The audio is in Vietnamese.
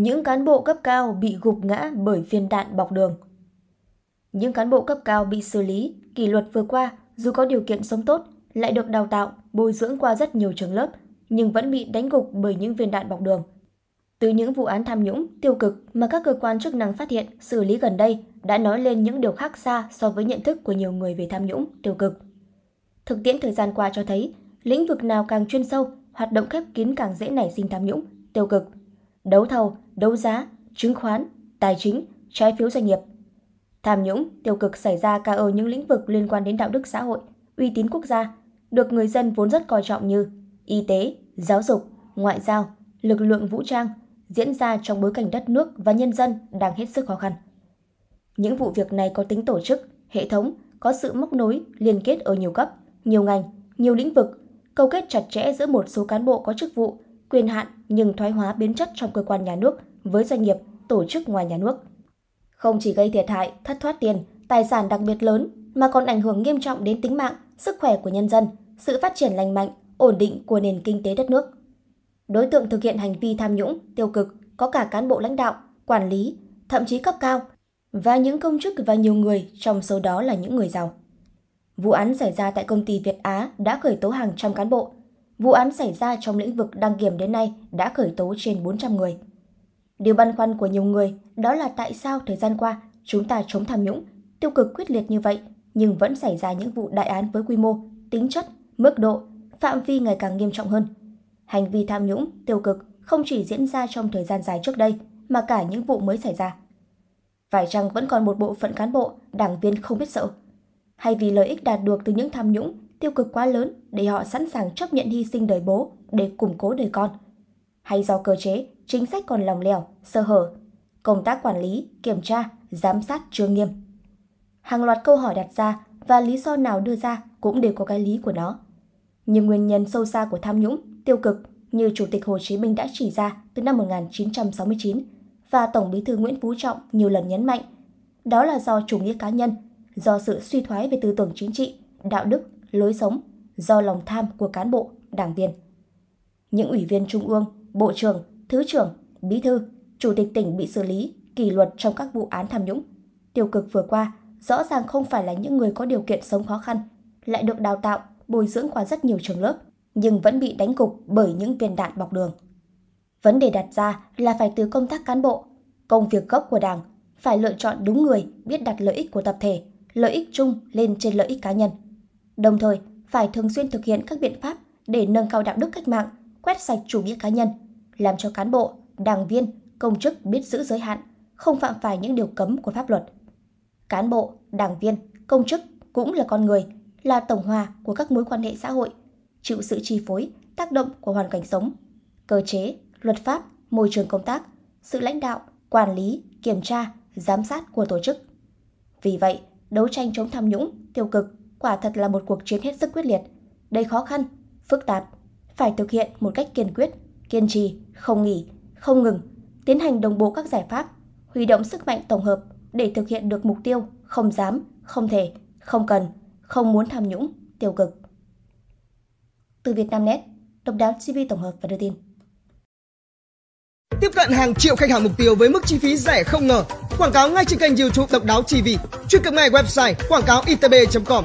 Những cán bộ cấp cao bị gục ngã bởi viên đạn bọc đường. Những cán bộ cấp cao bị xử lý, kỷ luật vừa qua dù có điều kiện sống tốt, lại được đào tạo, bồi dưỡng qua rất nhiều trường lớp, nhưng vẫn bị đánh gục bởi những viên đạn bọc đường. Từ những vụ án tham nhũng, tiêu cực mà các cơ quan chức năng phát hiện, xử lý gần đây đã nói lên những điều khác xa so với nhận thức của nhiều người về tham nhũng, tiêu cực. Thực tiễn thời gian qua cho thấy, lĩnh vực nào càng chuyên sâu, hoạt động khép kín càng dễ nảy sinh tham nhũng, tiêu cực. Đấu thầu, đấu giá, chứng khoán, tài chính, trái phiếu doanh nghiệp. Tham nhũng, tiêu cực xảy ra cả ở những lĩnh vực liên quan đến đạo đức xã hội, uy tín quốc gia, được người dân vốn rất coi trọng như y tế, giáo dục, ngoại giao, lực lượng vũ trang, diễn ra trong bối cảnh đất nước và nhân dân đang hết sức khó khăn. Những vụ việc này có tính tổ chức, hệ thống, có sự móc nối, liên kết ở nhiều cấp, nhiều ngành, nhiều lĩnh vực, câu kết chặt chẽ giữa một số cán bộ có chức vụ, quyền hạn nhưng thoái hóa biến chất trong cơ quan nhà nước với doanh nghiệp, tổ chức ngoài nhà nước. Không chỉ gây thiệt hại, thất thoát tiền, tài sản đặc biệt lớn mà còn ảnh hưởng nghiêm trọng đến tính mạng, sức khỏe của nhân dân, sự phát triển lành mạnh, ổn định của nền kinh tế đất nước. Đối tượng thực hiện hành vi tham nhũng, tiêu cực có cả cán bộ lãnh đạo, quản lý, thậm chí cấp cao và những công chức và nhiều người trong số đó là những người giàu. Vụ án xảy ra tại công ty Việt Á đã khởi tố hàng trăm cán bộ. Vụ án xảy ra trong lĩnh vực đăng kiểm đến nay đã khởi tố trên 400 người. Điều băn khoăn của nhiều người đó là tại sao thời gian qua chúng ta chống tham nhũng, tiêu cực quyết liệt như vậy nhưng vẫn xảy ra những vụ đại án với quy mô, tính chất, mức độ, phạm vi ngày càng nghiêm trọng hơn. Hành vi tham nhũng, tiêu cực không chỉ diễn ra trong thời gian dài trước đây mà cả những vụ mới xảy ra. Phải chăng vẫn còn một bộ phận cán bộ, đảng viên không biết sợ? Hay vì lợi ích đạt được từ những tham nhũng, tiêu cực quá lớn để họ sẵn sàng chấp nhận hy sinh đời bố để củng cố đời con? Hay do cơ chế, chính sách còn lòng lẻo sơ hở, công tác quản lý, kiểm tra, giám sát chưa nghiêm? Hàng loạt câu hỏi đặt ra và lý do nào đưa ra cũng đều có cái lý của nó. Nhưng nguyên nhân sâu xa của tham nhũng, tiêu cực như Chủ tịch Hồ Chí Minh đã chỉ ra từ năm 1969 và Tổng bí thư Nguyễn Phú Trọng nhiều lần nhấn mạnh, đó là do chủ nghĩa cá nhân, do sự suy thoái về tư tưởng chính trị, đạo đức, lối sống, do lòng tham của cán bộ, đảng viên. Những ủy viên trung ương, bộ trưởng, thứ trưởng, bí thư, chủ tịch tỉnh bị xử lý, kỷ luật trong các vụ án tham nhũng. Tiêu cực vừa qua rõ ràng không phải là những người có điều kiện sống khó khăn, lại được đào tạo, bồi dưỡng qua rất nhiều trường lớp, nhưng vẫn bị đánh gục bởi những viên đạn bọc đường. Vấn đề đặt ra là phải từ công tác cán bộ, công việc gốc của Đảng, phải lựa chọn đúng người biết đặt lợi ích của tập thể, lợi ích chung lên trên lợi ích cá nhân. Đồng thời, phải thường xuyên thực hiện các biện pháp để nâng cao đạo đức cách mạng, quét sạch chủ nghĩa cá nhân, làm cho cán bộ, đảng viên, công chức biết giữ giới hạn, không phạm phải những điều cấm của pháp luật. Cán bộ, đảng viên, công chức cũng là con người, là tổng hòa của các mối quan hệ xã hội, chịu sự chi phối, tác động của hoàn cảnh sống, cơ chế, luật pháp, môi trường công tác, sự lãnh đạo, quản lý, kiểm tra, giám sát của tổ chức. Vì vậy, đấu tranh chống tham nhũng, tiêu cực quả thật là một cuộc chiến hết sức quyết liệt, đầy khó khăn, phức tạp, phải thực hiện một cách kiên quyết, kiên trì, không nghỉ, không ngừng, tiến hành đồng bộ các giải pháp, huy động sức mạnh tổng hợp để thực hiện được mục tiêu không dám, không thể, không cần, không muốn tham nhũng, tiêu cực. Từ Việt Nam Net, độc đáo TV tổng hợp và đưa tin. Tiếp cận hàng triệu khách hàng mục tiêu với mức chi phí rẻ không ngờ. Quảng cáo ngay trên kênh YouTube Độc đáo TV. Truy cập ngay website quảng cáo itb.com